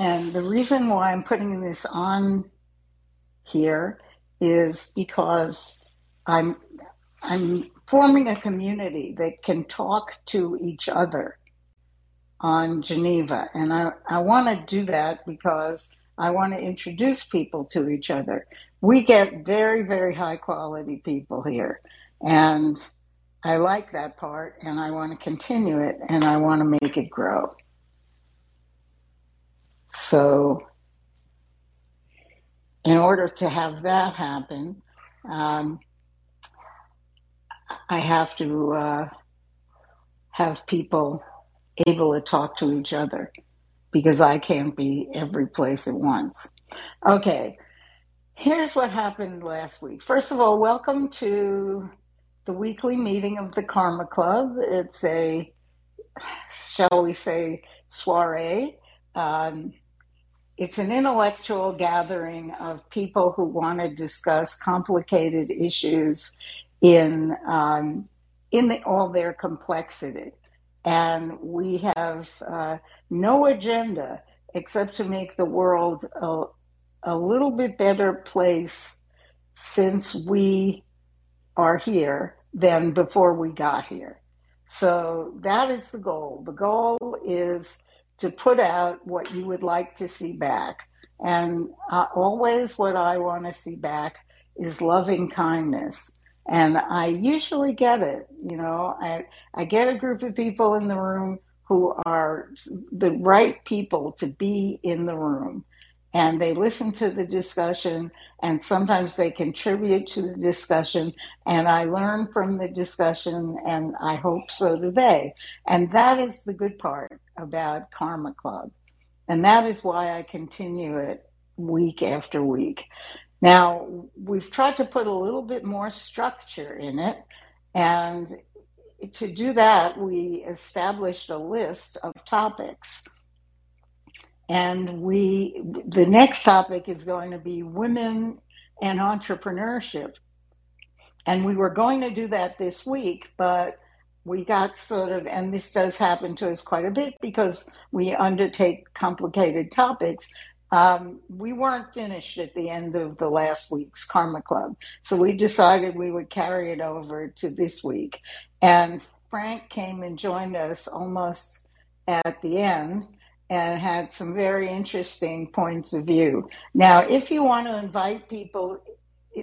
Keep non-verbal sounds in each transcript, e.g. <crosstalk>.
And the reason why I'm putting this on here is because I'm I'm forming a community that can talk to each other on Geneva. And I, I want to do that because I want to introduce people to each other. We get very, very high quality people here. And I like that part and I want to continue it and I want to make it grow. So, in order to have that happen, um, I have to uh, have people able to talk to each other because I can't be every place at once. Okay, here's what happened last week. First of all, welcome to the weekly meeting of the Karma Club. It's a, shall we say, soiree. Um, it's an intellectual gathering of people who want to discuss complicated issues in um, in the, all their complexity and we have uh, no agenda except to make the world a, a little bit better place since we are here than before we got here. So that is the goal. The goal is to put out what you would like to see back. And uh, always what I want to see back is loving kindness and I usually get it. You know, I I get a group of people in the room who are the right people to be in the room, and they listen to the discussion, and sometimes they contribute to the discussion, and I learn from the discussion, and I hope so do they. And that is the good part about Karma Club, and that is why I continue it week after week. Now, we've tried to put a little bit more structure in it, and to do that, we established a list of topics. And we, the next topic is going to be women and entrepreneurship. And we were going to do that this week, but we got sort of, and this does happen to us quite a bit because we undertake complicated topics um, we weren't finished at the end of the last week's Karma Club. So we decided we would carry it over to this week. And Frank came and joined us almost at the end and had some very interesting points of view. Now, if you want to invite people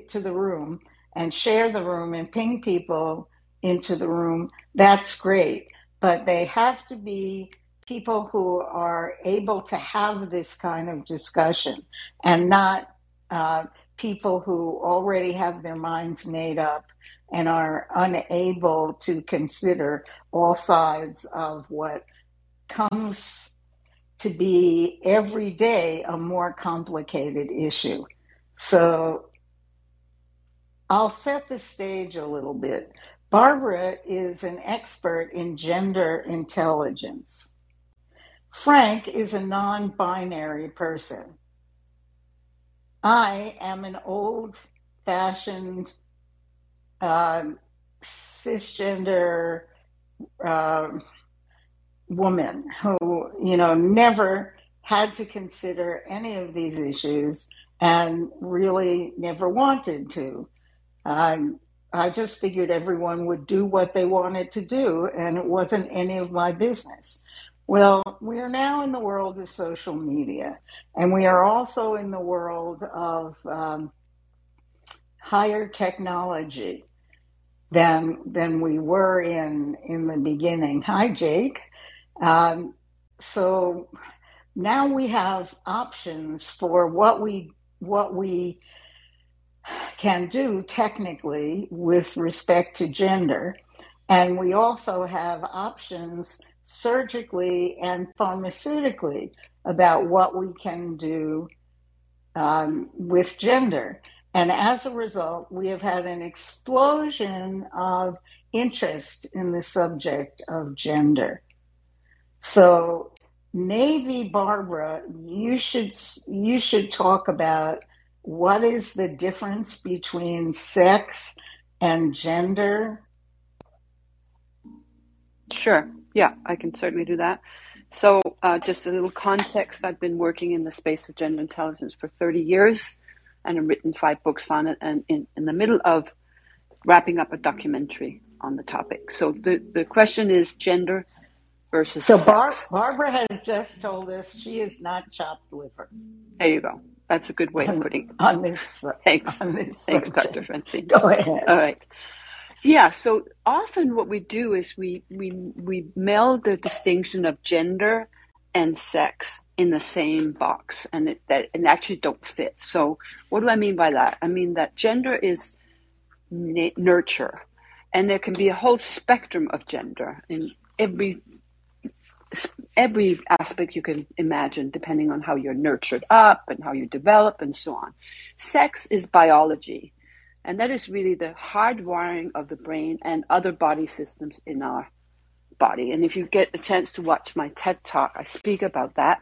to the room and share the room and ping people into the room, that's great. But they have to be people who are able to have this kind of discussion and not uh, people who already have their minds made up and are unable to consider all sides of what comes to be every day a more complicated issue. So I'll set the stage a little bit. Barbara is an expert in gender intelligence. Frank is a non binary person. I am an old fashioned uh, cisgender uh, woman who, you know, never had to consider any of these issues and really never wanted to. Um, I just figured everyone would do what they wanted to do, and it wasn't any of my business. Well, we are now in the world of social media, and we are also in the world of um, higher technology than than we were in in the beginning. Hi, Jake. Um, so now we have options for what we what we can do technically with respect to gender, and we also have options surgically and pharmaceutically about what we can do um, with gender. And as a result, we have had an explosion of interest in the subject of gender. So maybe Barbara, you should you should talk about what is the difference between sex and gender. Sure. Yeah, I can certainly do that. So, uh, just a little context I've been working in the space of gender intelligence for 30 years and I've written five books on it, and in, in the middle of wrapping up a documentary on the topic. So, the, the question is gender versus So. Bar- Barbara has just told us she is not chopped liver There you go. That's a good way of putting it. <laughs> on this <laughs> Thanks. on this <laughs> Thanks, subject. Dr. Francine. Go ahead. All right. Yeah, so often what we do is we, we, we meld the distinction of gender and sex in the same box and it, that and actually don't fit. So what do I mean by that? I mean that gender is nurture and there can be a whole spectrum of gender in every every aspect you can imagine depending on how you're nurtured up and how you develop and so on. Sex is biology and that is really the hardwiring of the brain and other body systems in our body. And if you get a chance to watch my TED talk, I speak about that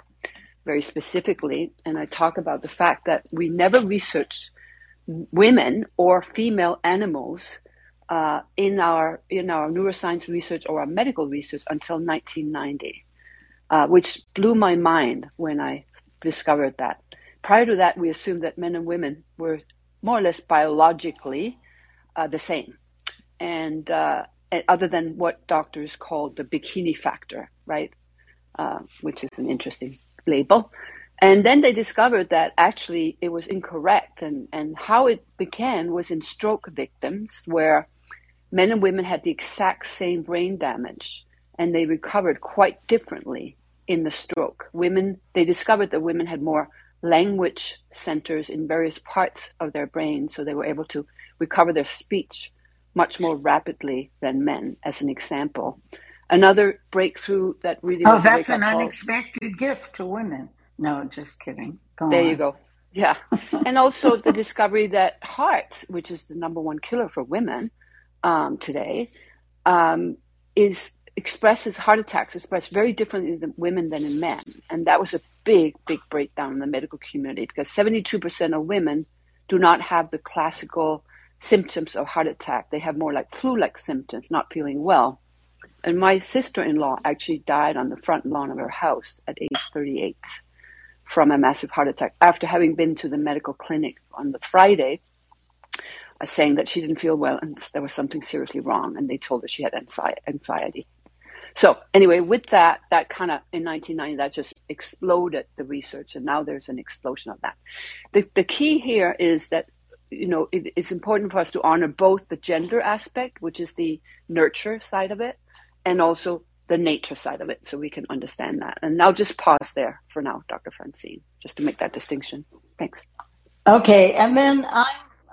very specifically. And I talk about the fact that we never researched women or female animals uh, in our in our neuroscience research or our medical research until 1990, uh, which blew my mind when I discovered that. Prior to that, we assumed that men and women were more or less biologically uh, the same, and uh, other than what doctors call the bikini factor, right? Uh, which is an interesting label. And then they discovered that actually it was incorrect, and, and how it began was in stroke victims, where men and women had the exact same brain damage, and they recovered quite differently in the stroke. Women, they discovered that women had more language centers in various parts of their brain, so they were able to recover their speech much more rapidly than men, as an example. Another breakthrough that really Oh, that's an unexpected gift to women. No, just kidding. Go There on. you go. Yeah. <laughs> And also the discovery that heart, which is the number one killer for women um, today, um, is expresses heart attacks expressed very differently in women than in men. And that was a big, big breakdown in the medical community because 72% of women do not have the classical symptoms of heart attack. They have more like flu-like symptoms, not feeling well. And my sister-in-law actually died on the front lawn of her house at age 38 from a massive heart attack after having been to the medical clinic on the Friday, saying that she didn't feel well and there was something seriously wrong, and they told her she had anxiety. So anyway, with that, that kind of in 1990, that just exploded the research, and now there's an explosion of that. The the key here is that you know it, it's important for us to honor both the gender aspect, which is the nurture side of it, and also the nature side of it, so we can understand that. And I'll just pause there for now, Dr. Francine, just to make that distinction. Thanks. Okay, and then I'm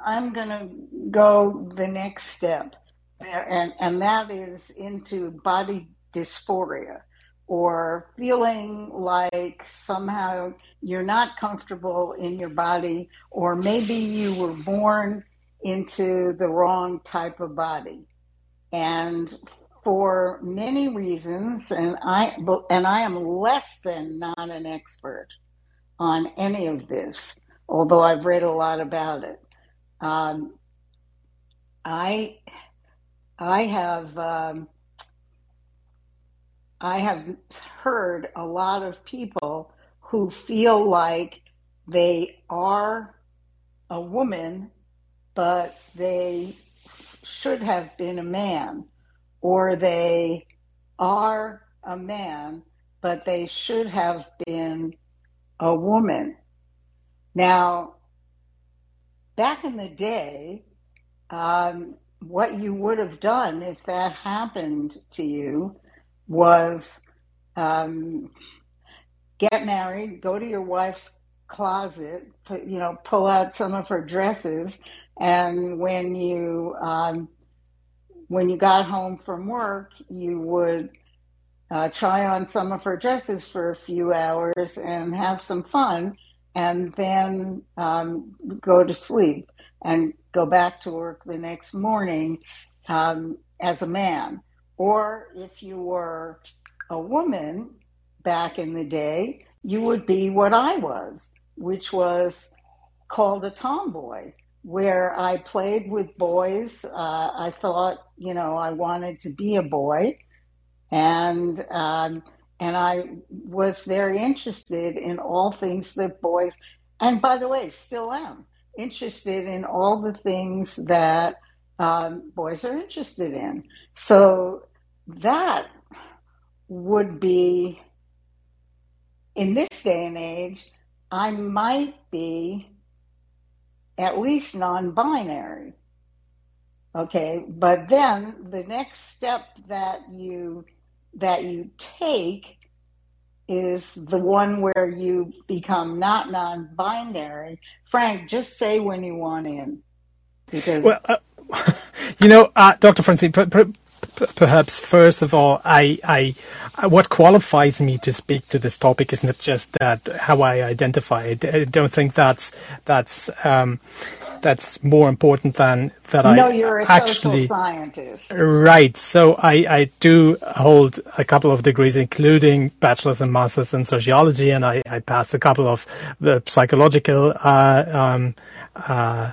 I'm gonna go the next step, and and that is into body dysphoria, or feeling like somehow you're not comfortable in your body, or maybe you were born into the wrong type of body, and for many reasons, and I and I am less than not an expert on any of this, although I've read a lot about it. Um, I I have um, I have heard a lot of people who feel like they are a woman, but they should have been a man, or they are a man, but they should have been a woman. Now, back in the day, um, what you would have done if that happened to you was um, get married, go to your wife's closet, put, you know, pull out some of her dresses, and when you um, when you got home from work, you would uh, try on some of her dresses for a few hours and have some fun, and then um, go to sleep and go back to work the next morning um, as a man. Or if you were a woman back in the day, you would be what I was, which was called a tomboy, where I played with boys. Uh, I thought, you know, I wanted to be a boy, and um, and I was very interested in all things that boys, and by the way, still am interested in all the things that um, boys are interested in. So that would be, in this day and age, I might be at least non binary. Okay, but then the next step that you that you take is the one where you become not non-binary. Frank, just say when you want in, because well, uh, <laughs> you know, uh, Dr. Francine, per, per, perhaps first of all, I, I, what qualifies me to speak to this topic is not just that how I identify. I don't think that's that's. Um, that's more important than that no, I you're a actually social scientist. right. So I, I do hold a couple of degrees, including bachelor's and master's in sociology, and I, I passed a couple of the psychological uh, um, uh,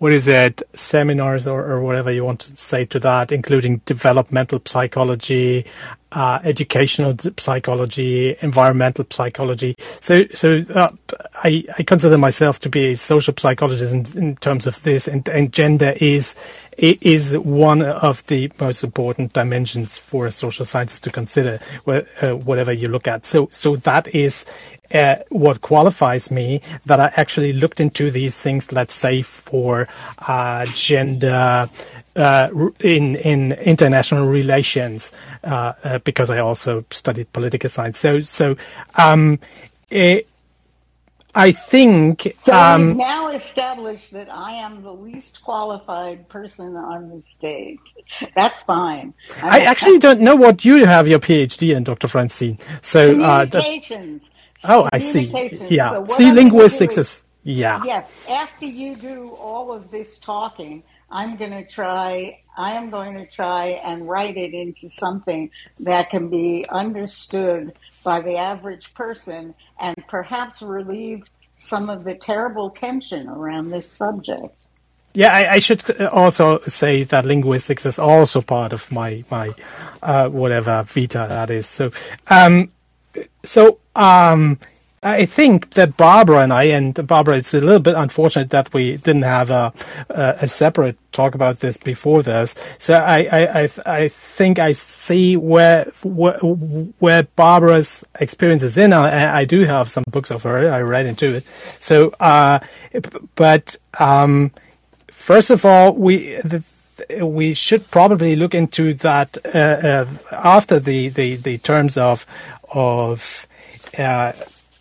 what is it, seminars or, or whatever you want to say to that, including developmental psychology, uh, educational psychology, environmental psychology. So, so uh, I, I consider myself to be a social psychologist in, in terms of this, and, and gender is is one of the most important dimensions for a social scientist to consider, uh, whatever you look at. So, so that is uh, what qualifies me that I actually looked into these things, let's say for uh, gender uh, in in international relations, uh, uh, because I also studied political science. So so um, it, I think. So um, now established that I am the least qualified person on the stage. That's fine. I actually don't know what you have your PhD in, Dr. Francine. So communications. Oh, I see. Yeah. So see, linguistics is, yeah. Yes. After you do all of this talking, I'm going to try, I am going to try and write it into something that can be understood by the average person and perhaps relieve some of the terrible tension around this subject. Yeah, I, I, should also say that linguistics is also part of my my uh, whatever vita that is. So, um, so um, I think that Barbara and I, and Barbara, it's a little bit unfortunate that we didn't have a, a, separate talk about this before this. So I, I, I, I think I see where, where, where Barbara's experience is in. I, I do have some books of her. I read into it. So, uh, but, um, first of all, we, the, we should probably look into that uh, uh, after the, the, the terms of of uh,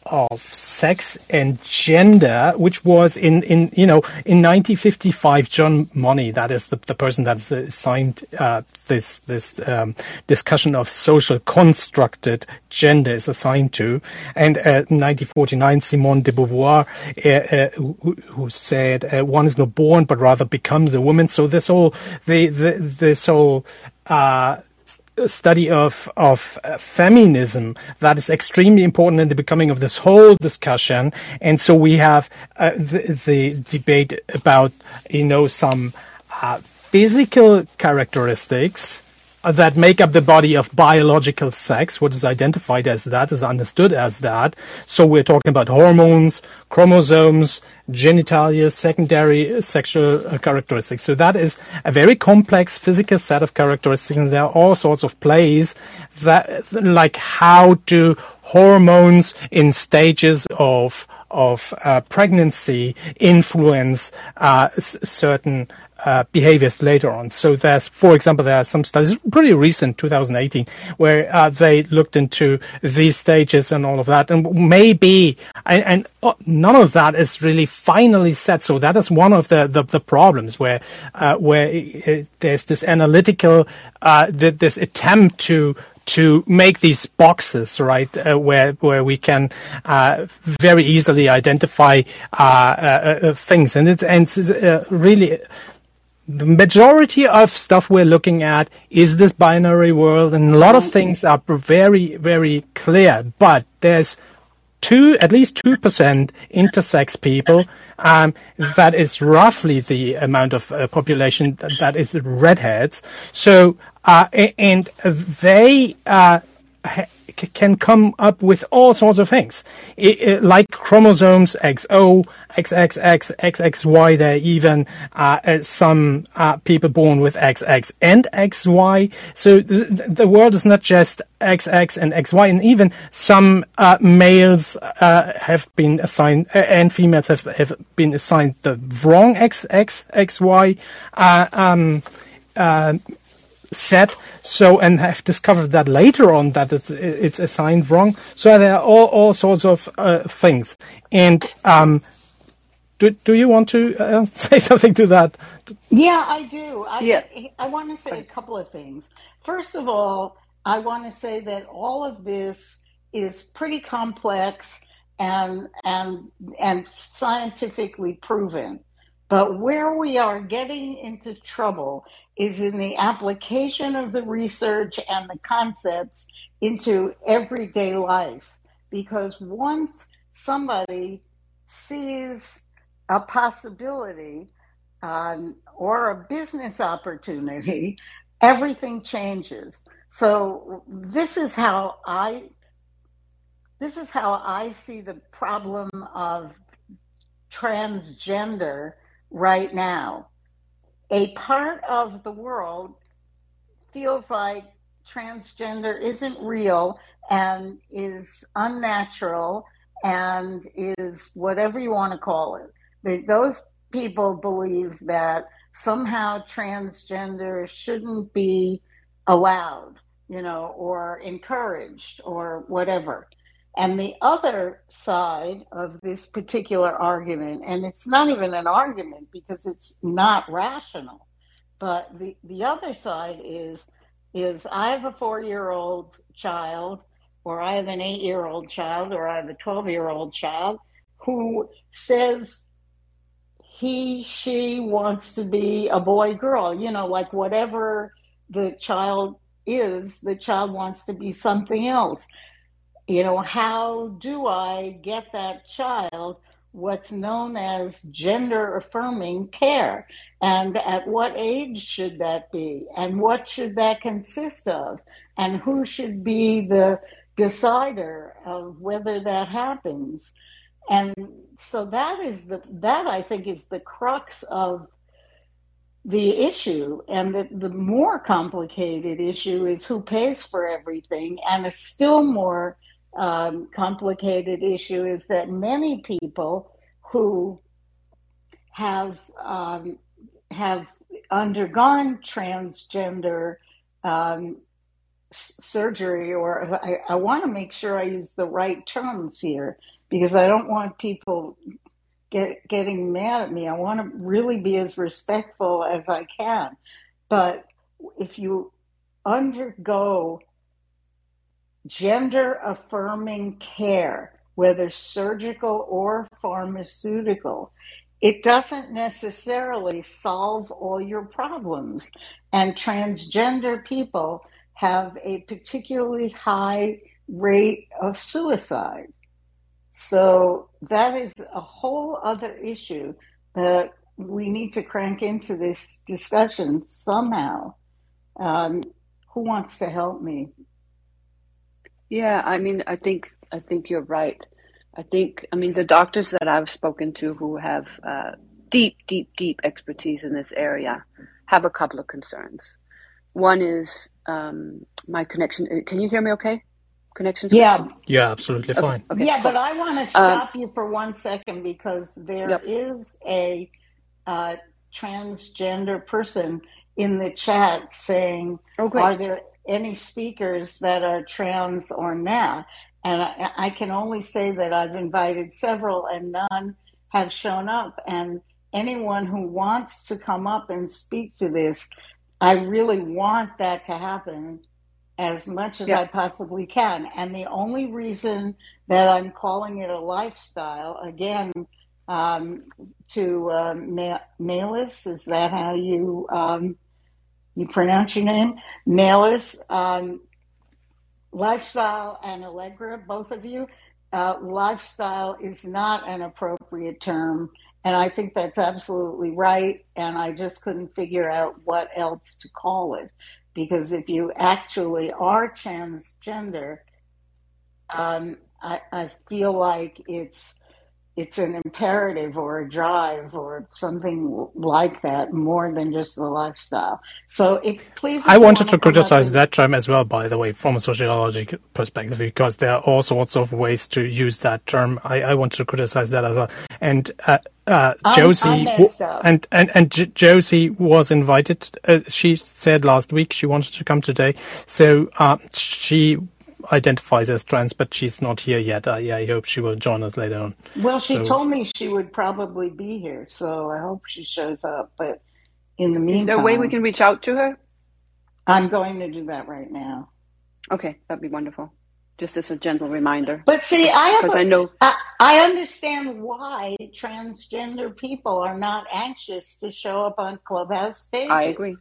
of sex and gender, which was in, in you know in 1955, John Money, that is the, the person that's signed uh, this this um, discussion of social constructed gender is assigned to, and uh, 1949, Simone de Beauvoir, uh, uh, who, who, said uh, one is not born but rather becomes a woman. So this all the, the this whole uh, study of of uh, feminism that is extremely important in the becoming of this whole discussion. And so we have uh, the, the, debate about you know some uh, physical characteristics that make up the body of biological sex, what is identified as that, is understood as that. So we're talking about hormones, chromosomes, genitalia, secondary sexual uh, characteristics. So that is a very complex physical set of characteristics, and there are all sorts of plays that, like how do hormones in stages of of uh, pregnancy influence uh, certain uh, behaviors later on. So there's, for example, there are some studies, pretty recent, 2018, where uh, they looked into these stages and all of that. And maybe, and, and oh, none of that is really finally set. So that is one of the, the, the problems where, uh, where it, there's this analytical, uh, this attempt to, to make these boxes, right, uh, where where we can uh, very easily identify uh, uh, uh things, and it's and it's uh, really the majority of stuff we're looking at is this binary world, and a lot of things are very, very clear. But there's two, at least two percent intersex people. Um, that is roughly the amount of uh, population that, that is redheads. So, uh, and they uh, can come up with all sorts of things, it, it, like chromosomes XO, XXX, XXY. There even uh, uh, some uh, people born with XX and XY. So the, the, world is not just XX and XY, and even some uh, males uh, have been assigned uh, and females have, have been assigned the wrong XX, XY. Um, set. So, and have discovered that later on that it's, it's assigned wrong. So there are all, all sorts of uh, things. And um, do, do you want to uh, <laughs> say something to that? Yeah, I do. I, yeah. I want to say a couple of things. First of all, I want to say that all of this is pretty complex and and and scientifically proven. But where we are getting into trouble is in the application of the research and the concepts into everyday life. Because once somebody sees a possibility um, or a business opportunity, everything changes. So this is how I this is how I see the problem of transgender right now. A part of the world feels like transgender isn't real and is unnatural and is whatever you want to call it. Those people believe that somehow transgender shouldn't be allowed, you know, or encouraged or whatever. And the other side of this particular argument, and it's not even an argument because it's not rational, but the, the other side is is I have a four year old child, or I have an eight year old child, or I have a 12 year old child who says he, she wants to be a boy, girl, you know, like whatever the child is, the child wants to be something else you know, how do I get that child what's known as gender affirming care? And at what age should that be? And what should that consist of? And who should be the decider of whether that happens? And so that is the, that I think is the crux of the issue. And the, the more complicated issue is who pays for everything. And a still more um, complicated issue is that many people who have um, have undergone transgender um, surgery, or I, I want to make sure I use the right terms here because I don't want people get, getting mad at me. I want to really be as respectful as I can. But if you undergo gender affirming care, whether surgical or pharmaceutical, it doesn't necessarily solve all your problems. And transgender people have a particularly high rate of suicide. So that is a whole other issue that we need to crank into this discussion somehow. Um, who wants to help me? Yeah, I mean, I think I think you're right. I think, I mean, the doctors that I've spoken to who have uh, deep, deep, deep expertise in this area have a couple of concerns. One is um, my connection. Can you hear me? Okay, connections. Yeah, yeah, absolutely okay. fine. Okay. Yeah, but I want to um, stop um, you for one second because there yep. is a uh, transgender person in the chat saying, okay. "Are there any speakers that are trans or not. And I, I, can only say that I've invited several and none have shown up. And anyone who wants to come up and speak to this, I really want that to happen as much as yeah. I possibly can. And the only reason that I'm calling it a lifestyle, again, um, to um, Malis, is that how you um, you pronounce your name, Malis, um, Lifestyle and Allegra, both of you. Uh, lifestyle is not an appropriate term, and I think that's absolutely right. And I just couldn't figure out what else to call it because if you actually are transgender, um, I, I feel like it's it's an imperative or a drive or something like that more than just the lifestyle. So if please, I wanted to criticize that term as well, by the way, from a sociological perspective, because there are all sorts of ways to use that term. I, I want to criticize that as well. And uh, uh, Josie and and and J- Josie was invited. Uh, she said last week she wanted to come today, so uh, she identifies as trans, but she's not here yet. I, I hope she will join us later on. Well, she so, told me she would probably be here, so I hope she shows up. But in the meantime, is there a way we can reach out to her? I'm going to do that right now. Okay, that'd be wonderful. Just as a gentle reminder. But see, I because I know I, I understand why transgender people are not anxious to show up on clubhouse stages. I agree.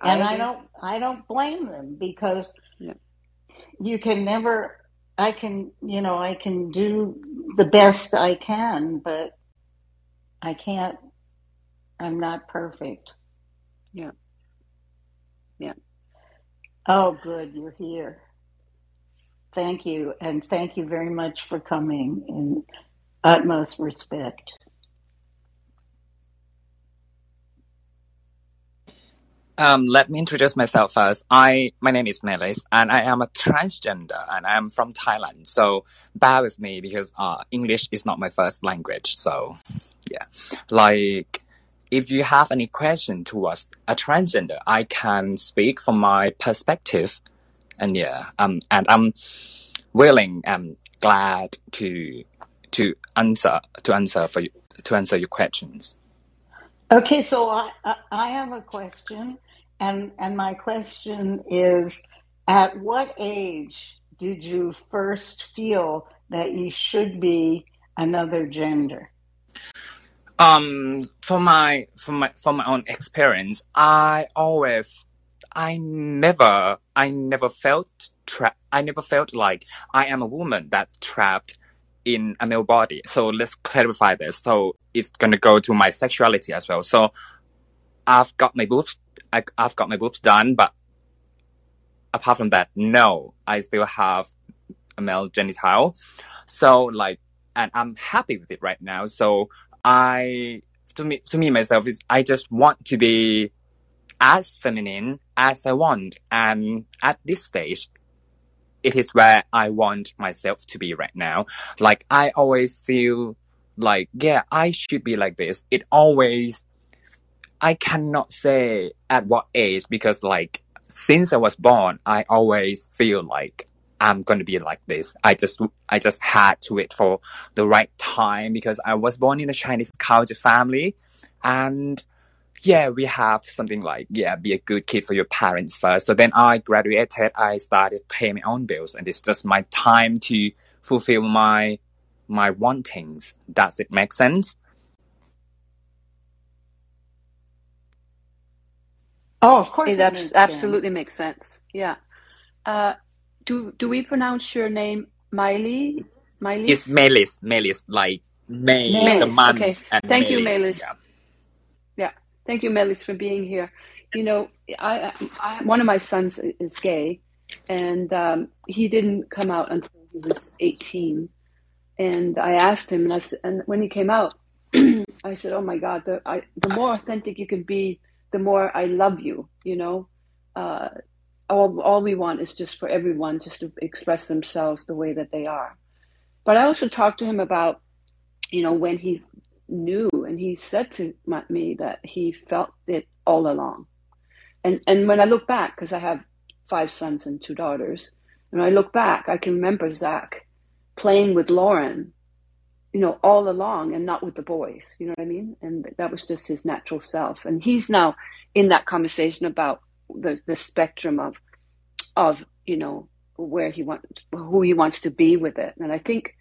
I and agree. I don't I don't blame them because yeah you can never I can, you know, I can do the best I can, but I can't, I'm not perfect. Yeah. Yeah. Oh, good. You're here. Thank you. And thank you very much for coming in utmost respect. Um, let me introduce myself first. I my name is Melis, and I am a transgender, and I am from Thailand. So bear with me because uh, English is not my first language. So yeah, like if you have any question towards a transgender, I can speak from my perspective, and yeah, um, and I'm willing and glad to to answer to answer for you to answer your questions. Okay, so I I have a question. And and my question is at what age did you first feel that you should be another gender? Um, for my from my from my own experience, I always I never I never felt trapped. I never felt like I am a woman that trapped in a male body. So let's clarify this. So it's gonna go to my sexuality as well. So I've got my boobs I, I've got my boobs done, but apart from that, no, I still have a male genital. So like, and I'm happy with it right now. So I, to me, to me myself is I just want to be as feminine as I want. And at this stage, it is where I want myself to be right now. Like I always feel like, yeah, I should be like this. It always I cannot say at what age because like since I was born, I always feel like I'm going to be like this. I just, I just had to wait for the right time because I was born in a Chinese culture family. And yeah, we have something like, yeah, be a good kid for your parents first. So then I graduated, I started paying my own bills and it's just my time to fulfill my, my wantings. Does it make sense? Oh, of course. It, makes absolutely sense. makes sense. Yeah. Uh, do do we pronounce your name Miley? Miley? It's Melis. Melis, like May, Melis. the month. Okay. Thank Melis. you, Melis. Yeah. yeah. Thank you, Melis, for being here. You know, I, I one of my sons is gay, and um, he didn't come out until he was 18. And I asked him, and, I, and when he came out, <clears throat> I said, "Oh my God, the I, the more authentic you can be." The more I love you, you know. Uh, all, all we want is just for everyone just to express themselves the way that they are. But I also talked to him about, you know, when he knew and he said to me that he felt it all along. And, and when I look back, because I have five sons and two daughters, and I look back, I can remember Zach playing with Lauren you know, all along and not with the boys. You know what I mean? And that was just his natural self. And he's now in that conversation about the the spectrum of of you know where he wants who he wants to be with it. And I think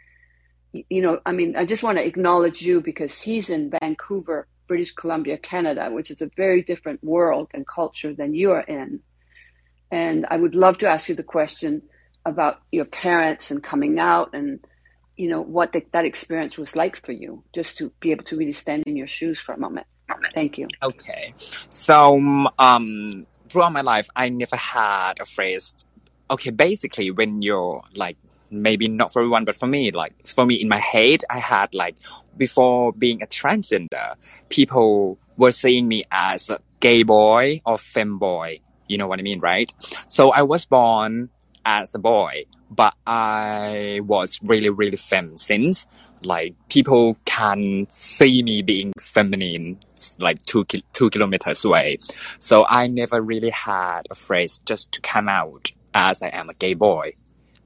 you know, I mean, I just want to acknowledge you because he's in Vancouver, British Columbia, Canada, which is a very different world and culture than you are in. And I would love to ask you the question about your parents and coming out and you know what the, that experience was like for you just to be able to really stand in your shoes for a moment thank you okay so um throughout my life, I never had a phrase. Okay, basically, when you're like maybe not for everyone, but for me, like for me in my head, I had like before being a transgender, people were seeing me as a gay boy or femboy. You know what I mean, right? So I was born as a boy, but I was really, really femme since like people can see me being feminine like two two kilometers away. So I never really had a phrase just to come out as I am a gay boy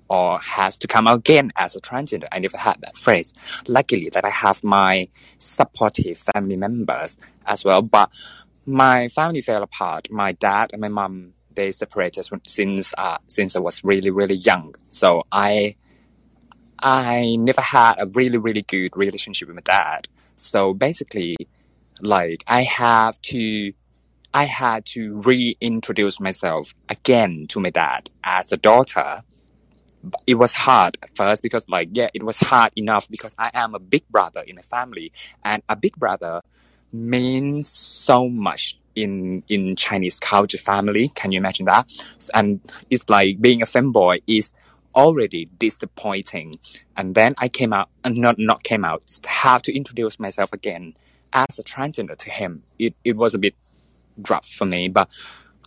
or has to come out again as a transgender. I never had that phrase. Luckily that I have my supportive family members as well. But my family fell apart. My dad and my mom they separated since uh, since I was really really young. So I I never had a really really good relationship with my dad. So basically, like I have to, I had to reintroduce myself again to my dad as a daughter. It was hard at first because like yeah, it was hard enough because I am a big brother in a family, and a big brother means so much in in Chinese culture family. Can you imagine that? And it's like being a femboy is already disappointing. And then I came out and not not came out, have to introduce myself again as a transgender to him. It it was a bit rough for me, but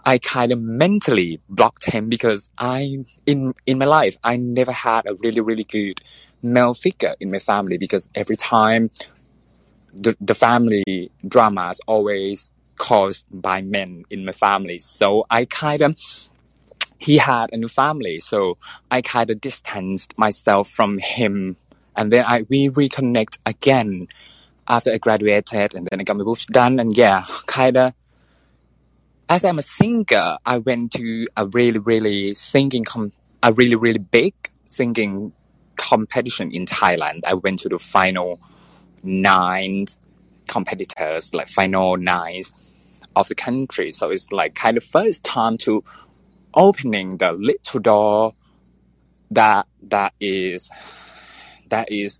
I kind of mentally blocked him because I in in my life I never had a really really good male figure in my family because every time the the family dramas always caused by men in my family. So I kind of he had a new family, so I kind of distanced myself from him, and then I we reconnect again after I graduated, and then I got my boobs done, and yeah, kind of. As I'm a singer, I went to a really, really singing, com- a really, really big singing competition in Thailand. I went to the final nine competitors, like final nine of the country. So it's like kind of first time to opening the little door that that is that is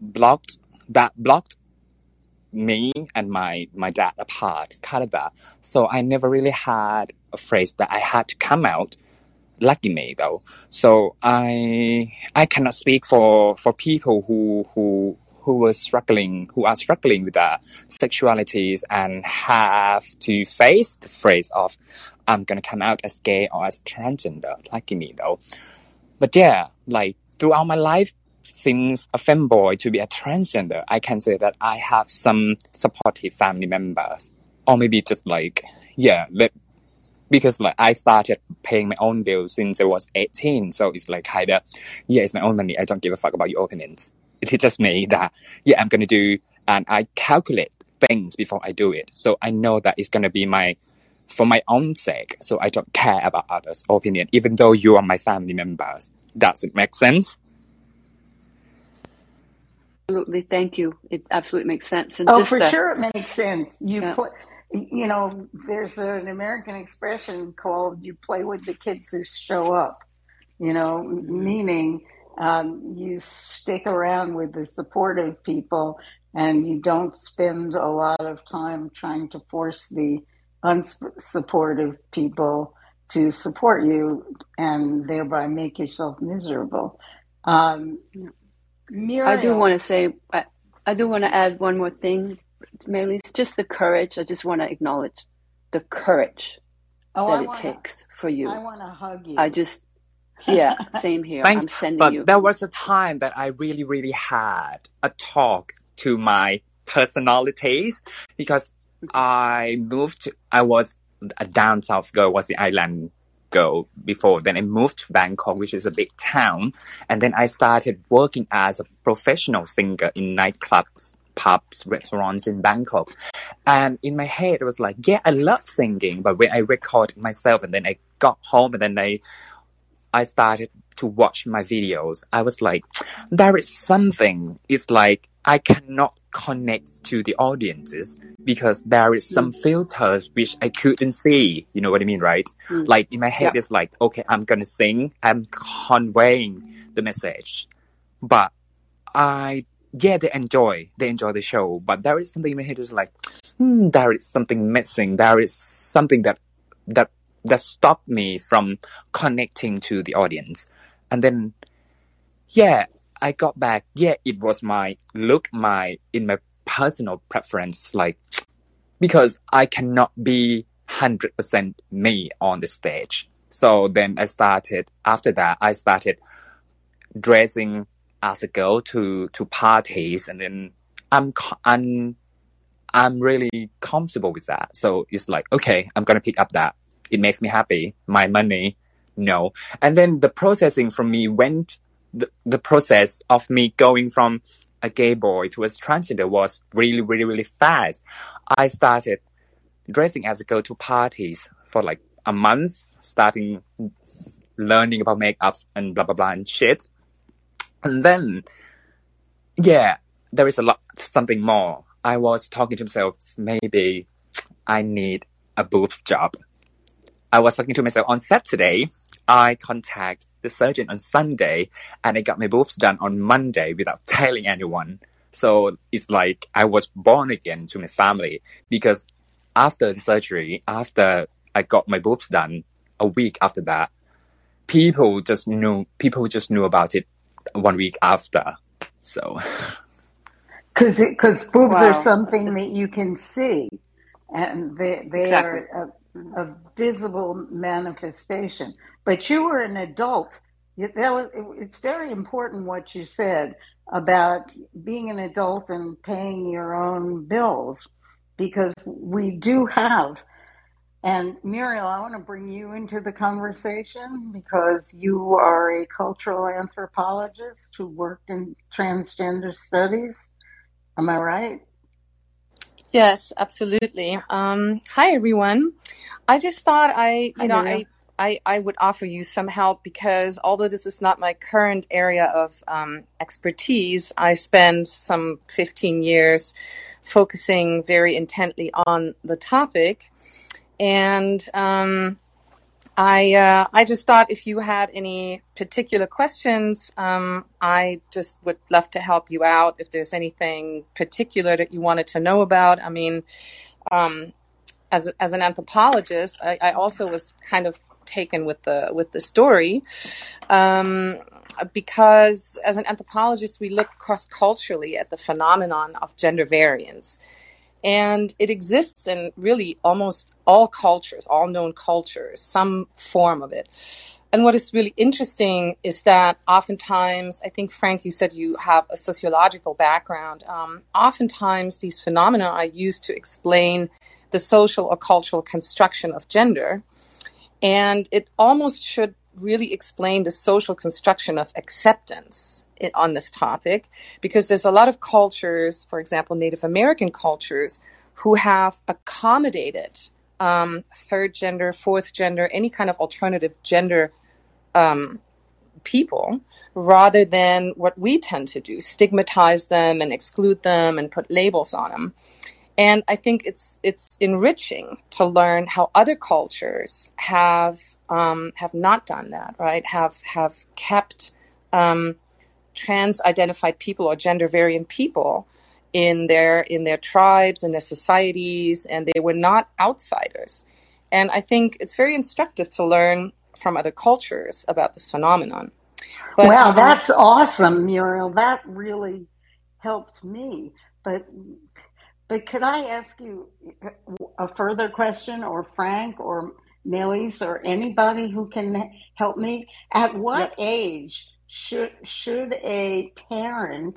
blocked that blocked me and my my dad apart kind of that so i never really had a phrase that i had to come out lucky me though so i i cannot speak for for people who who who were struggling who are struggling with their sexualities and have to face the phrase of I'm gonna come out as gay or as transgender, like me though. But yeah, like throughout my life, since a femboy to be a transgender, I can say that I have some supportive family members, or maybe just like yeah, because like I started paying my own bills since I was 18, so it's like kinda yeah, it's my own money. I don't give a fuck about your opinions. It is just me that yeah, I'm gonna do, and I calculate things before I do it, so I know that it's gonna be my for my own sake. So I don't care about others' opinion, even though you are my family members. Does it make sense? Absolutely, thank you. It absolutely makes sense. And oh, for the, sure, it makes sense. You yeah. put, you know, there's an American expression called "you play with the kids who show up." You know, mm-hmm. meaning um, you stick around with the supportive people, and you don't spend a lot of time trying to force the unsupportive people to support you and thereby make yourself miserable. Um, Muriel, I do want to say, I, I do want to add one more thing, Mainly, It's just the courage. I just want to acknowledge the courage oh, that I it wanna, takes for you. I want to hug you. I just, yeah, <laughs> same here. Thank, I'm sending but you. there was a time that I really, really had a talk to my personalities because mm-hmm. I moved. To, I was a down south girl. Was the island girl before. Then I moved to Bangkok, which is a big town, and then I started working as a professional singer in nightclubs, pubs, restaurants in Bangkok. And in my head, it was like, yeah, I love singing, but when I recorded myself, and then I got home, and then I I started to watch my videos, I was like, there is something. It's like I cannot connect to the audiences because there is some mm. filters which I couldn't see. You know what I mean, right? Mm. Like in my head, yeah. it's like, okay, I'm gonna sing, I'm conveying the message, but I, yeah, they enjoy, they enjoy the show, but there is something in my head is like, hmm, there is something missing. There is something that that that stopped me from connecting to the audience. And then yeah i got back. Yeah it was my look my in my personal preference like because i cannot be 100% me on the stage. So then i started after that i started dressing as a girl to to parties and then i'm i'm i'm really comfortable with that. So it's like okay i'm gonna pick up that it makes me happy my money no and then the processing from me went the, the process of me going from a gay boy to a transgender was really really really fast. I started dressing as a girl to parties for like a month starting learning about makeups and blah blah blah and shit. And then yeah there is a lot something more. I was talking to myself maybe i need a boob job I was talking to myself on Saturday. I contact the surgeon on Sunday and I got my boobs done on Monday without telling anyone. So it's like I was born again to my family because after the surgery, after I got my boobs done, a week after that, people just knew people just knew about it one week after. So <laughs> because because boobs wow. are something that you can see, and they they exactly. are Mm-hmm. a visible manifestation. But you were an adult. That was, it's very important what you said about being an adult and paying your own bills because we do have. And Muriel, I want to bring you into the conversation because you are a cultural anthropologist who worked in transgender studies. Am I right? Yes, absolutely. Um, hi, everyone. I just thought I, you know, I, I, I would offer you some help because although this is not my current area of um, expertise, I spent some 15 years focusing very intently on the topic. And um, I uh, I just thought if you had any particular questions, um, I just would love to help you out. If there's anything particular that you wanted to know about, I mean, um, as as an anthropologist, I, I, also was kind of taken with the with the story. Um, because as an anthropologist, we look cross culturally at the phenomenon of gender variance. And it exists in really almost all cultures, all known cultures, some form of it. And what is really interesting is that oftentimes, I think, Frank, you said you have a sociological background. Um, oftentimes, these phenomena are used to explain the social or cultural construction of gender. And it almost should really explain the social construction of acceptance on this topic because there's a lot of cultures, for example, Native American cultures, who have accommodated um, third gender, fourth gender, any kind of alternative gender um, people rather than what we tend to do stigmatize them and exclude them and put labels on them. And I think it's it's enriching to learn how other cultures have um, have not done that, right? Have have kept um, trans-identified people or gender variant people in their in their tribes and their societies, and they were not outsiders. And I think it's very instructive to learn from other cultures about this phenomenon. But, wow, um, that's awesome, Muriel. That really helped me. But but could I ask you a further question, or Frank, or Melis or anybody who can help me? At what age should should a parent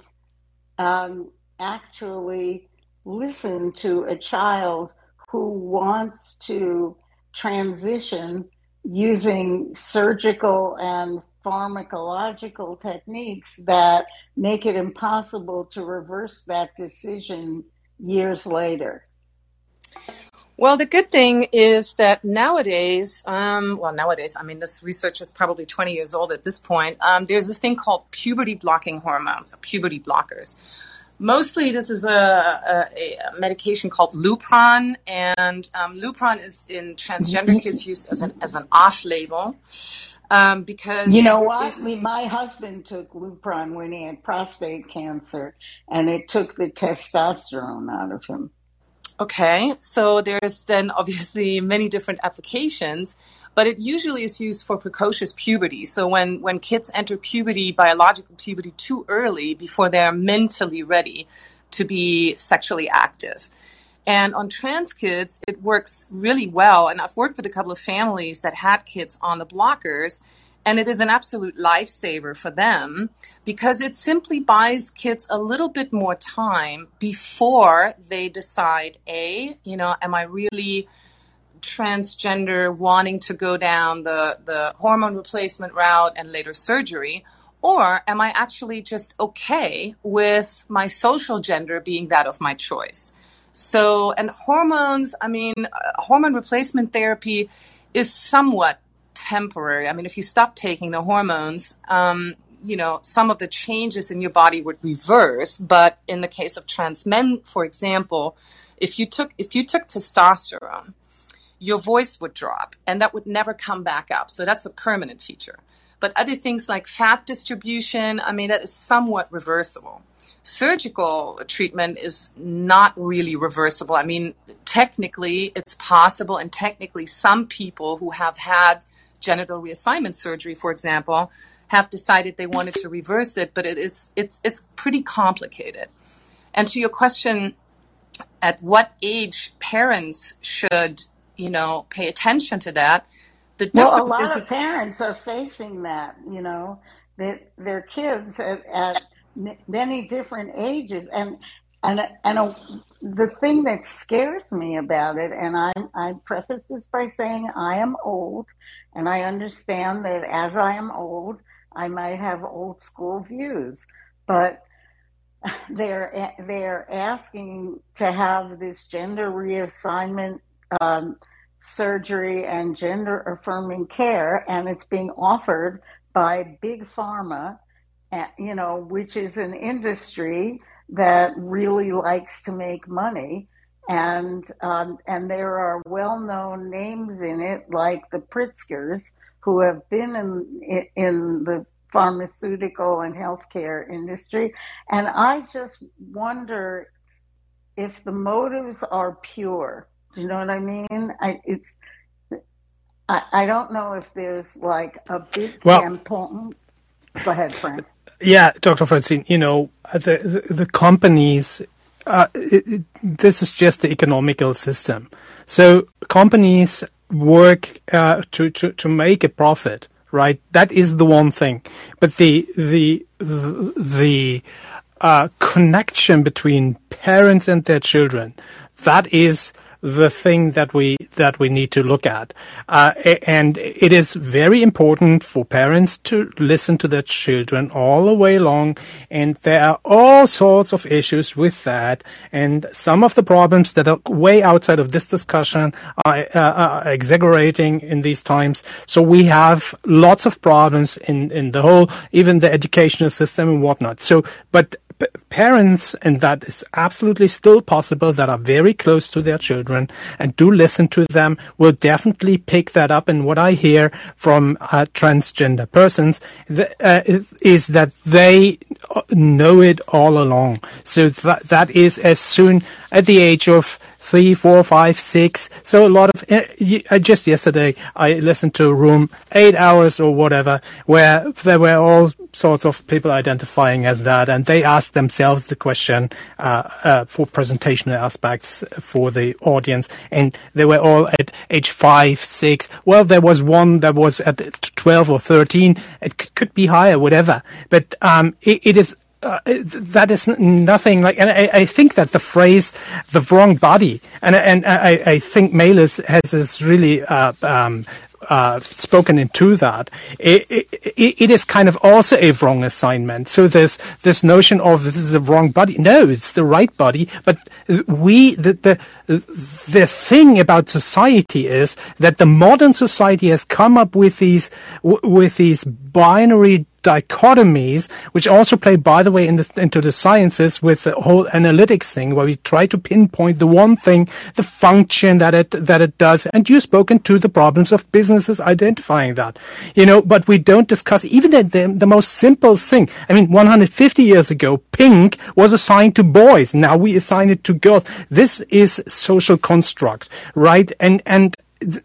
um, actually listen to a child who wants to transition using surgical and pharmacological techniques that make it impossible to reverse that decision years later? Well, the good thing is that nowadays, um, well, nowadays, I mean, this research is probably 20 years old at this point. Um, there's a thing called puberty blocking hormones, or puberty blockers. Mostly, this is a, a, a medication called Lupron, and um, Lupron is in transgender kids <laughs> used as an as an off label. Um, because you know what, my husband took Lupron when he had prostate cancer, and it took the testosterone out of him. Okay, so there's then obviously many different applications, but it usually is used for precocious puberty. So when, when kids enter puberty, biological puberty too early before they're mentally ready to be sexually active. And on trans kids, it works really well. And I've worked with a couple of families that had kids on the blockers and it is an absolute lifesaver for them because it simply buys kids a little bit more time before they decide, A, you know, am I really transgender wanting to go down the, the hormone replacement route and later surgery? Or am I actually just okay with my social gender being that of my choice? So, and hormones, I mean, uh, hormone replacement therapy is somewhat temporary. I mean, if you stop taking the hormones, um, you know, some of the changes in your body would reverse. But in the case of trans men, for example, if you took if you took testosterone, your voice would drop, and that would never come back up. So that's a permanent feature. But other things like fat distribution, I mean, that is somewhat reversible. Surgical treatment is not really reversible. I mean, technically, it's possible, and technically, some people who have had genital reassignment surgery, for example, have decided they wanted to reverse it, but it is it's it's pretty complicated. And to your question, at what age parents should you know pay attention to that? The well, a lot of parents are facing that. You know, that their kids at, at many different ages, and and and a, the thing that scares me about it, and I I preface this by saying I am old, and I understand that as I am old, I might have old school views, but <laughs> they're they're asking to have this gender reassignment um, surgery and gender affirming care, and it's being offered by big pharma, you know, which is an industry that really likes to make money and um, and there are well-known names in it like the Pritzkers who have been in in the pharmaceutical and healthcare industry, and I just wonder if the motives are pure. Do you know what I mean? I, it's I, I don't know if there's like a big well, campaign. Go ahead, Frank. Yeah, Dr. Francine, you know, the, the, the companies uh, it, it, this is just the economical system. So companies work uh, to, to to make a profit, right? That is the one thing. But the the the, the uh, connection between parents and their children, that is the thing that we that we need to look at. Uh, and it is very important for parents to listen to their children all the way along. And there are all sorts of issues with that. And some of the problems that are way outside of this discussion are, uh, are exaggerating in these times. So we have lots of problems in, in the whole, even the educational system and whatnot. So, but parents, and that is absolutely still possible, that are very close to their children and do listen to them, will definitely pick that up. And what I hear from uh, transgender persons uh, is that they know it all along. So that that is as soon at the age of three, four, five, six. So a lot of, uh, just yesterday, I listened to a room, eight hours or whatever, where there were all sorts of people identifying as that, and they asked themselves the question uh, uh, for presentational aspects for the audience, and they were all at age five, six. Well, there was one that was at 12 or 13. It could, could be higher, whatever. But um, it, it is uh, that is nothing like, and I, I, think that the phrase "the wrong body," and and I, I think Melis has this really uh, um, uh, spoken into that. It, it, it is kind of also a wrong assignment. So this this notion of this is a wrong body. No, it's the right body. But we the the the thing about society is that the modern society has come up with these with these binary dichotomies, which also play, by the way, in into the sciences with the whole analytics thing, where we try to pinpoint the one thing, the function that it that it does. And you've spoken to the problems of businesses identifying that, you know. But we don't discuss even the, the, the most simple thing. I mean, 150 years ago, pink was assigned to boys. Now we assign it to girls. This is social construct, right? And and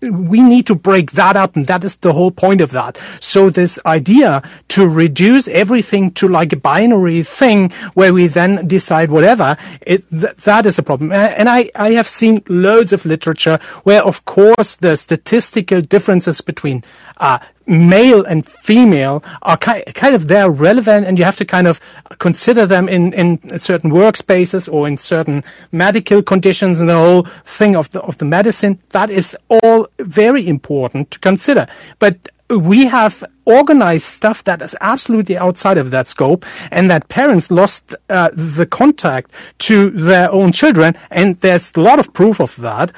we need to break that up and that is the whole point of that so this idea to reduce everything to like a binary thing where we then decide whatever it, th- that is a problem and I, I have seen loads of literature where of course the statistical differences between uh, male and female are kind, kind of they're relevant and you have to kind of consider them in, in certain workspaces or in certain medical conditions and the whole thing of the, of the medicine. That is all very important to consider. But we have organized stuff that is absolutely outside of that scope and that parents lost uh, the contact to their own children and there's a lot of proof of that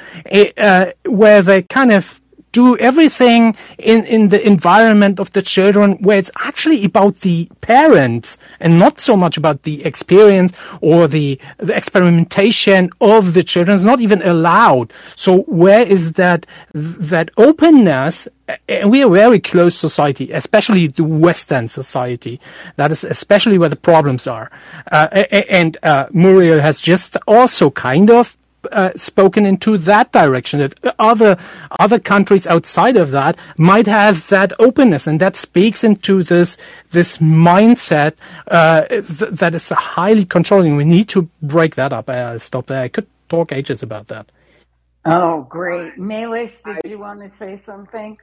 uh, where they kind of do everything in, in the environment of the children where it's actually about the parents and not so much about the experience or the, the experimentation of the children. It's not even allowed. So where is that, that openness? And we are a very close society, especially the Western society. That is especially where the problems are. Uh, and uh, Muriel has just also kind of uh, spoken into that direction. That other other countries outside of that might have that openness, and that speaks into this this mindset uh, th- that is highly controlling. We need to break that up. I'll stop there. I could talk ages about that. Oh, great, Melis! Did I, you want to say something?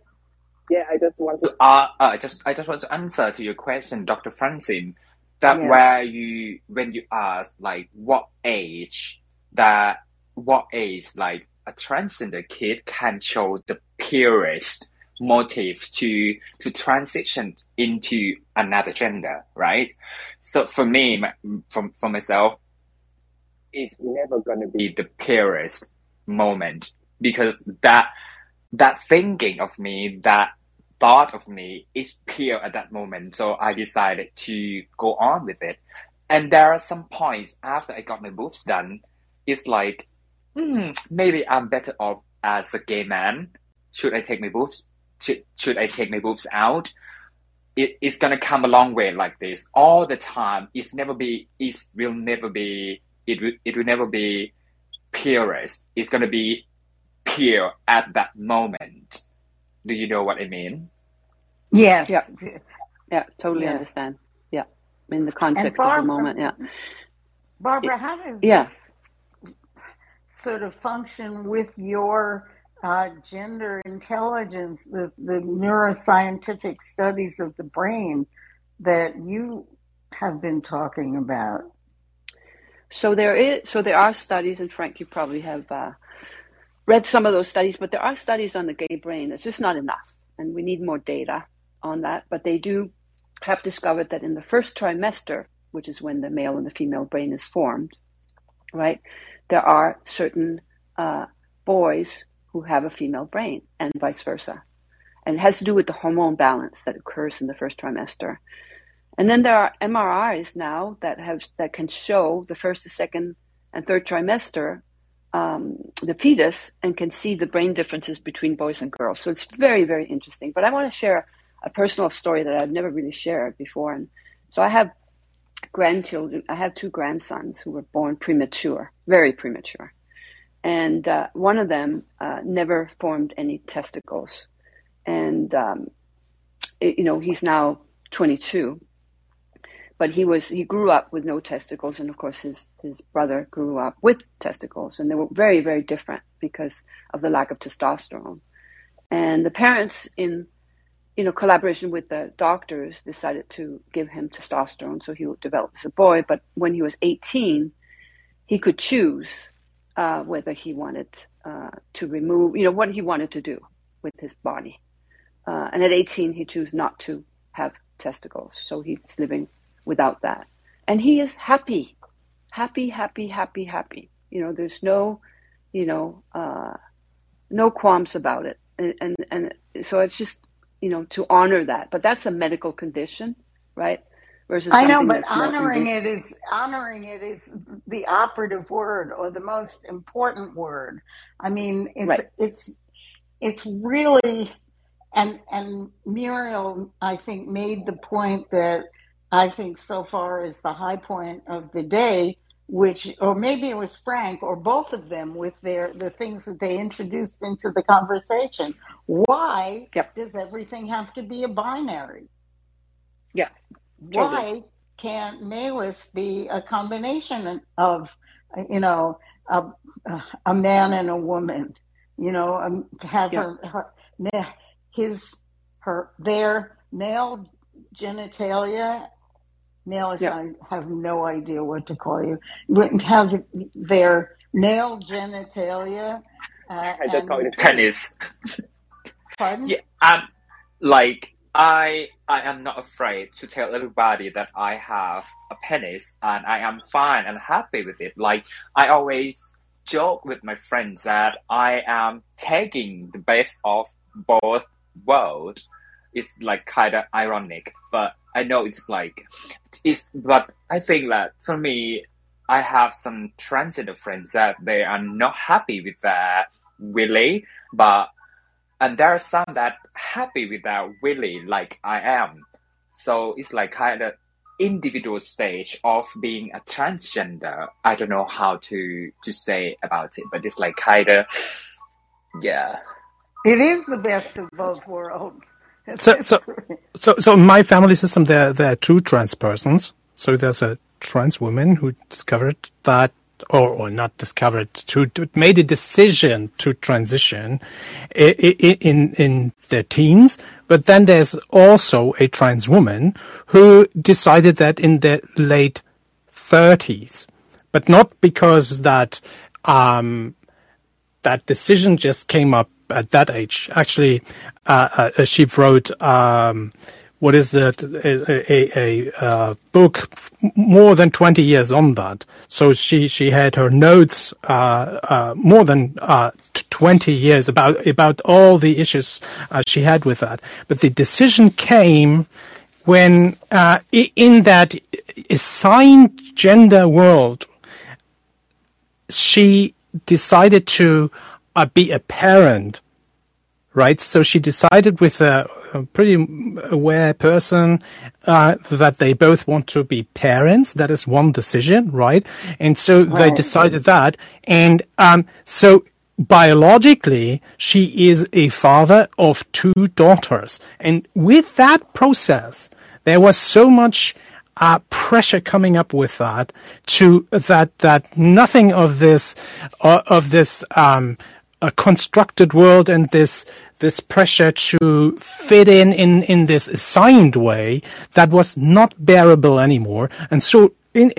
Yeah, I just want to. Uh, uh, just I just want to answer to your question, Dr. Francine. That yes. where you when you ask like what age that what age like a transgender kid can show the purest motive to to transition into another gender, right? So for me, from for myself, it's never going to be the purest moment because that that thinking of me, that thought of me is pure at that moment. So I decided to go on with it. And there are some points after I got my moves done, it's like hmm, maybe I'm better off as a gay man. Should I take my boobs? Should, should I take my boobs out? It, it's gonna come a long way like this all the time. It's never be, it will never be, it will, it will never be purest. It's gonna be pure at that moment. Do you know what I mean? Yes. Yeah. Yeah, totally yes. understand. Yeah. In the context Barbara, of the moment, yeah. Barbara, how does yeah. this sort of function with your uh, gender intelligence, the, the neuroscientific studies of the brain that you have been talking about? So there is, so there are studies, and Frank, you probably have uh, read some of those studies, but there are studies on the gay brain. It's just not enough, and we need more data on that. But they do have discovered that in the first trimester, which is when the male and the female brain is formed, right? There are certain uh, boys who have a female brain and vice versa. And it has to do with the hormone balance that occurs in the first trimester. And then there are MRIs now that have that can show the first, the second, and third trimester um, the fetus and can see the brain differences between boys and girls. So it's very, very interesting. But I want to share a personal story that I've never really shared before. And so I have grandchildren. I have two grandsons who were born premature, very premature. And uh, one of them uh, never formed any testicles. And, um, it, you know, he's now 22. But he was, he grew up with no testicles. And of course, his, his brother grew up with testicles. And they were very, very different because of the lack of testosterone. And the parents in you know, collaboration with the doctors, decided to give him testosterone so he would develop as a boy. But when he was 18, he could choose uh, whether he wanted uh, to remove, you know, what he wanted to do with his body. Uh, and at 18, he chose not to have testicles. So he's living without that. And he is happy, happy, happy, happy, happy. You know, there's no, you know, uh, no qualms about it. And, and, and so it's just you know, to honor that. But that's a medical condition. right? Versus I know, but honoring it is honoring it is the operative word or the most important word. I mean, it's right. it's it's really and and Muriel, I think, made the point that I think so far is the high point of the day, which or maybe it was Frank or both of them with their the things that they introduced into the conversation. Why yep. does everything have to be a binary? Yeah. Why can't Melis be a combination of, you know, a, a man and a woman? You know, um, have yeah. her, her his her their male genitalia male yeah. I have no idea what to call you wouldn't have their male genitalia uh, I just call it penis pardon yeah um like I I am not afraid to tell everybody that I have a penis and I am fine and happy with it. Like I always joke with my friends that I am taking the best of both worlds. It's like kind of ironic, but I know it's like it's. But I think that for me, I have some transgender friends that they are not happy with their willy, but and there are some that happy with their willy, like I am. So it's like kind of individual stage of being a transgender. I don't know how to to say about it, but it's like kind of yeah. It is the best of both worlds. So, <laughs> so, so, so in my family system, there there are two trans persons. So there's a trans woman who discovered that, or, or not discovered, to made a decision to transition in, in in their teens. But then there's also a trans woman who decided that in their late thirties, but not because that um, that decision just came up at that age. Actually, uh, uh, she wrote um, what is it a, a, a, uh, book more than 20 years on that. So she she had her notes uh, uh, more than uh, 20 years about about all the issues uh, she had with that. But the decision came when in that assigned gender world she decided to be a parent right? So she decided with a, a pretty aware person uh, that they both want to be parents. That is one decision, right? And so right. they decided that. And um, so biologically, she is a father of two daughters. And with that process, there was so much uh, pressure coming up with that to that that nothing of this uh, of this um, a constructed world and this this pressure to fit in, in in this assigned way that was not bearable anymore. And so in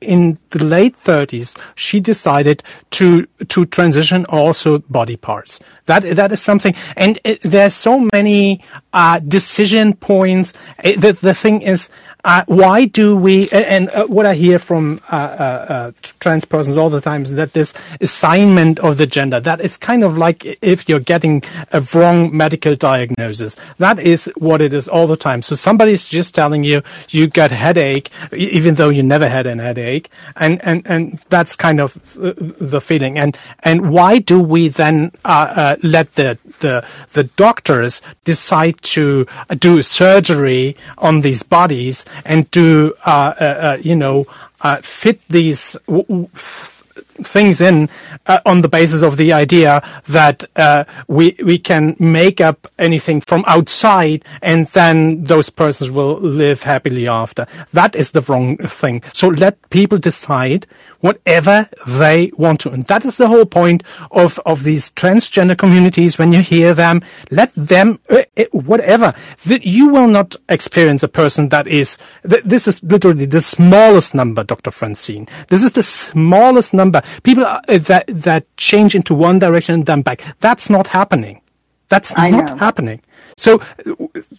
in the late 30s, she decided to to transition also body parts. That that is something, and it, there's so many uh, decision points. It, the the thing is, uh, why do we, and uh, what I hear from uh, uh, uh, trans persons all the time is that this assignment of the gender, that is kind of like if you're getting a wrong medical diagnosis. That is what it is all the time. So somebody's just telling you, you got headache, even though you never had a headache. And, and, and that's kind of the feeling. And, and why do we then, let the, the, the doctors decide to do surgery on these bodies and to uh, uh, uh, you know fit these things in uh, on the basis of the idea that uh, we we can make up anything from outside and then those persons will live happily after. That is the wrong thing. So let people decide whatever they want to. And that is the whole point of, of these transgender communities. When you hear them, let them, uh, uh, whatever, that you will not experience a person that is, th- this is literally the smallest number, Dr. Francine. This is the smallest number. People uh, that, that change into one direction and then back. That's not happening. That's I not know. happening. So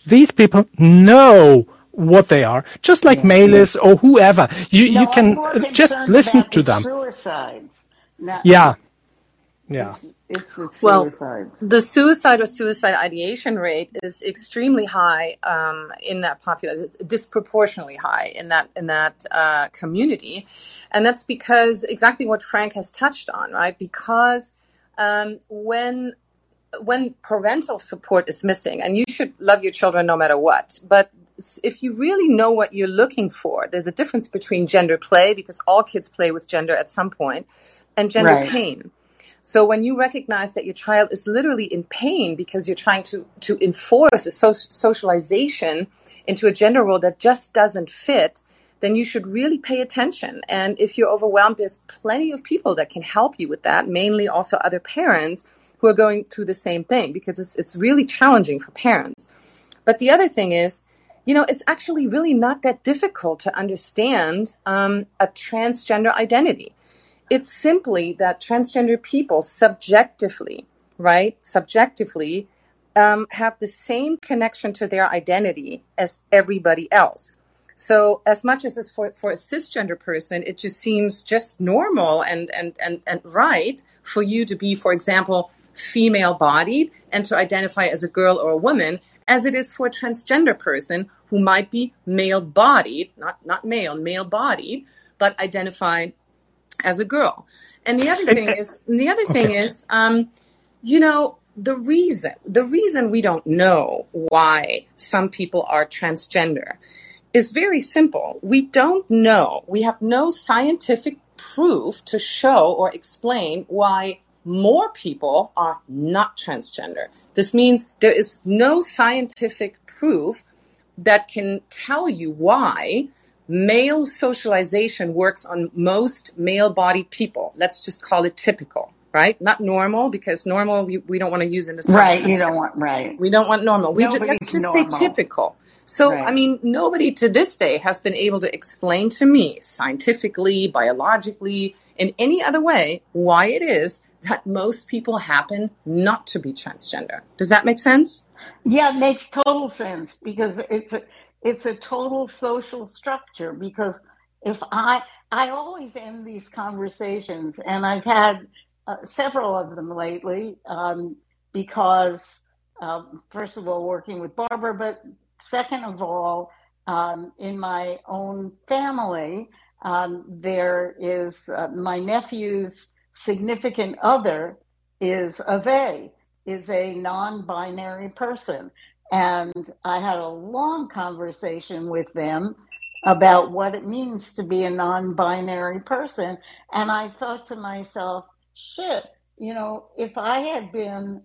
these people know what they are, just like yeah. Melis or whoever. You no, you can just listen to them. Suicides. yeah. yeah. It's, it's the Well, the suicide or suicide ideation rate is extremely high um, in that population. It's disproportionately high in that in that uh, community, and that's because exactly what Frank has touched on, right? Because um, when when parental support is missing, and you should love your children no matter what, but if you really know what you're looking for, there's a difference between gender play because all kids play with gender at some point, and gender Right. pain. So when you recognize that your child is literally in pain because you're trying to to enforce a so- socialization into a gender role that just doesn't fit, then you should really pay attention. And if you're overwhelmed, there's plenty of people that can help you with that, mainly also other parents who are going through the same thing because it's, it's really challenging for parents. But the other thing is, you know, it's actually really not that difficult to understand um, a transgender identity. It's simply that transgender people subjectively, right, subjectively, um, have the same connection to their identity as everybody else. So as much as it's for, for a cisgender person, it just seems just normal and, and, and, and right for you to be, for example, female bodied and to identify as a girl or a woman as it is for a transgender person who might be male bodied, not, not male, male bodied, but identify as a girl. And the other thing <laughs> is, and the other thing Okay. is, um, you know, the reason, the reason we don't know why some people are transgender is very simple. We don't know. We have no scientific proof to show or explain why more people are not transgender. This means there is no scientific proof that can tell you why male socialization works on most male bodied people. Let's just call it typical, right? Not normal because normal we, we don't want to use in this Right. You don't want, right. We don't want normal. We ju- let's just normal. say typical. So, Right. I mean, nobody to this day has been able to explain to me scientifically, biologically, in any other way why it is that most people happen not to be transgender. Does that make sense? Yeah, it makes total sense because it's it's a total social structure. Because if I I always end these conversations, and I've had uh, several of them lately, um, because um, first of all, working with Barbara, but second of all, um, in my own family, um, there is uh, my nephew's significant other is A is a non-binary person and i had a long conversation with them about what it means to be a non-binary person. And i thought to myself shit you know if i had been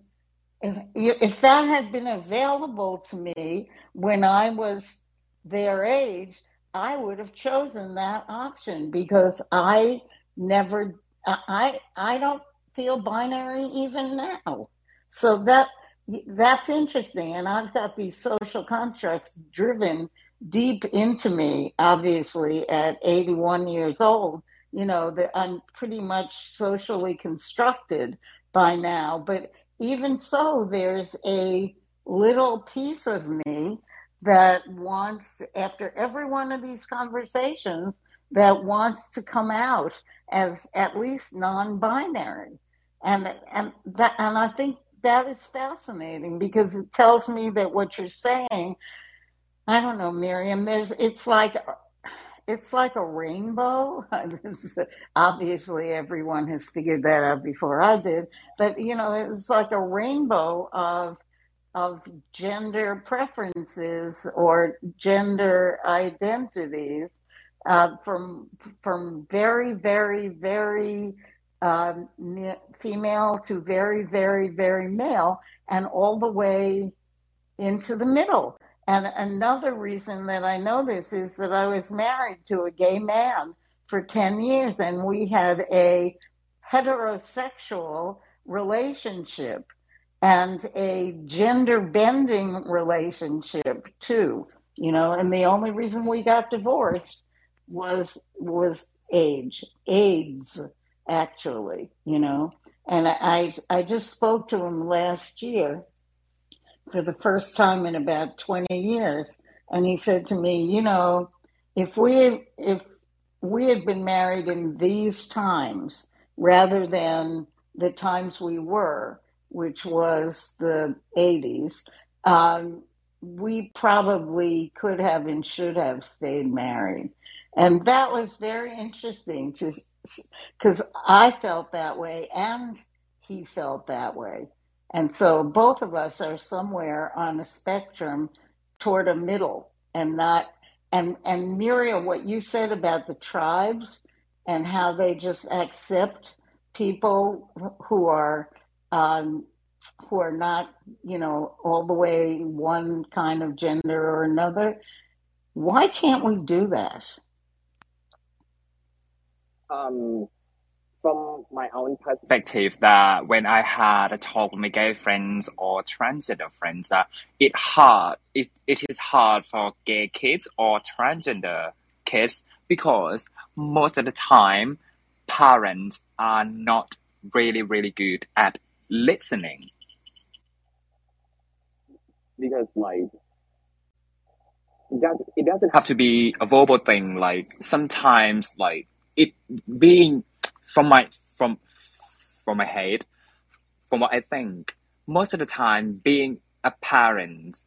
if, if that had been available to me when i was their age i would have chosen that option because i never i i don't feel binary even now. So that that's interesting, and I've got these social constructs driven deep into me. Obviously, at 81 years old, you know that I'm pretty much socially constructed by now. But even so, there's a little piece of me that wants, after every one of these conversations, that wants to come out as at least non-binary, and and that and I think that is fascinating because it tells me that what you're saying, I don't know, Miriam, there's it's like it's like a rainbow. <laughs> Obviously everyone has figured that out before I did, but you know, it's like a rainbow of of gender preferences or gender identities uh, from from very very very um, female to very, very, very male, and all the way into the middle. And another reason that I know this is that I was married to a gay man for 10 years, and we had a heterosexual relationship and a gender bending relationship too you know and the only reason we got divorced was was age aids actually, you know. And I I just spoke to him last year for the first time in about 20 years and he said to me, you know, if we if we had been married in these times rather than the times we were, which was the 80s, um, we probably could have and should have stayed married. And that was very interesting to because I felt that way and he felt that way. And so both of us are somewhere on a spectrum toward a middle and not and and Muriel, what you said about the tribes and how they just accept people who are um, who are not, you know, all the way one kind of gender or another. Why can't we do that? Um, from my own perspective, that when I had a talk with my gay friends or transgender friends, that it hard it, it is hard for gay kids or transgender kids because most of the time parents are not really really good at listening. Because like it does it doesn't have to be a verbal thing like sometimes like it being from my from from my head from what I think most of the time being a parent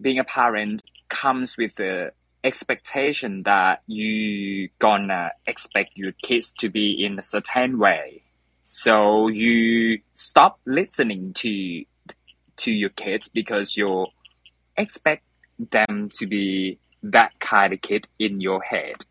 being a parent comes with the expectation that you gonna expect your kids to be in a certain way. So you stop listening to to your kids because you expect them to be that kind of kid in your head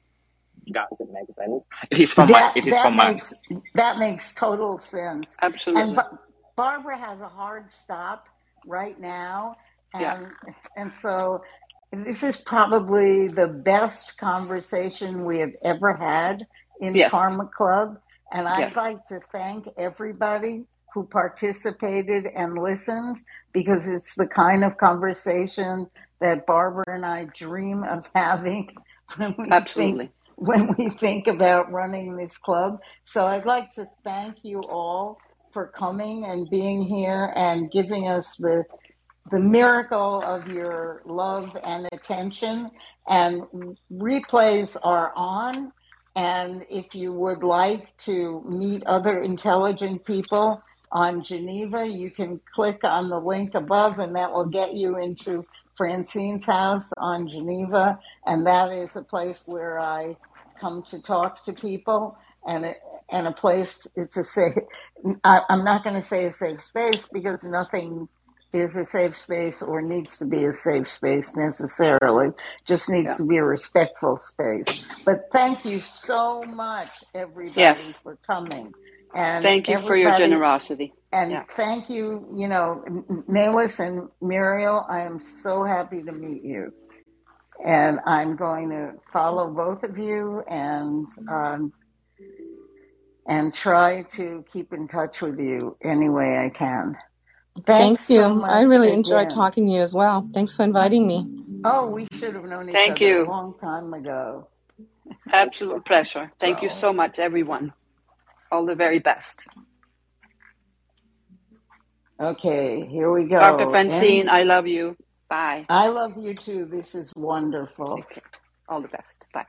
does it make sense? It is from that, my. It is from makes, my. That makes total sense. Absolutely. And ba- Barbara has a hard stop right now, and yeah. and so this is probably the best conversation we have ever had in yes. Karma Club, and I'd yes. like to thank everybody who participated and listened because it's the kind of conversation that Barbara and I dream of having when <laughs> we Absolutely. think when we think about running this club. So I'd like to thank you all for coming and being here and giving us the the miracle of your love and attention. And replays are on. And if you would like to meet other intelligent people on Geneva, you can click on the link above, and that will get you into Francine's house on Geneva, and that is a place where I come to talk to people, and it, and a place it's a safe. I, I'm not going to say a safe space because nothing is a safe space or needs to be a safe space necessarily. Just needs yeah. to be a respectful space. But thank you so much, everybody, yes. for coming. And thank you for your generosity. And yeah. thank you, you know, Melis and Muriel, I am so happy to meet you. And I'm going to follow both of you and um, and try to keep in touch with you any way I can. Thanks Thank you. So I really again. enjoyed talking to you as well. Thanks for inviting me. Oh, we should have known each Thank other you. a long time ago. Absolute pleasure. Thank so. you so much, everyone. All the very best. Okay, here we go. Dr. Francine, and I love you. Bye. I love you too. This is wonderful. Okay. All the best. Bye.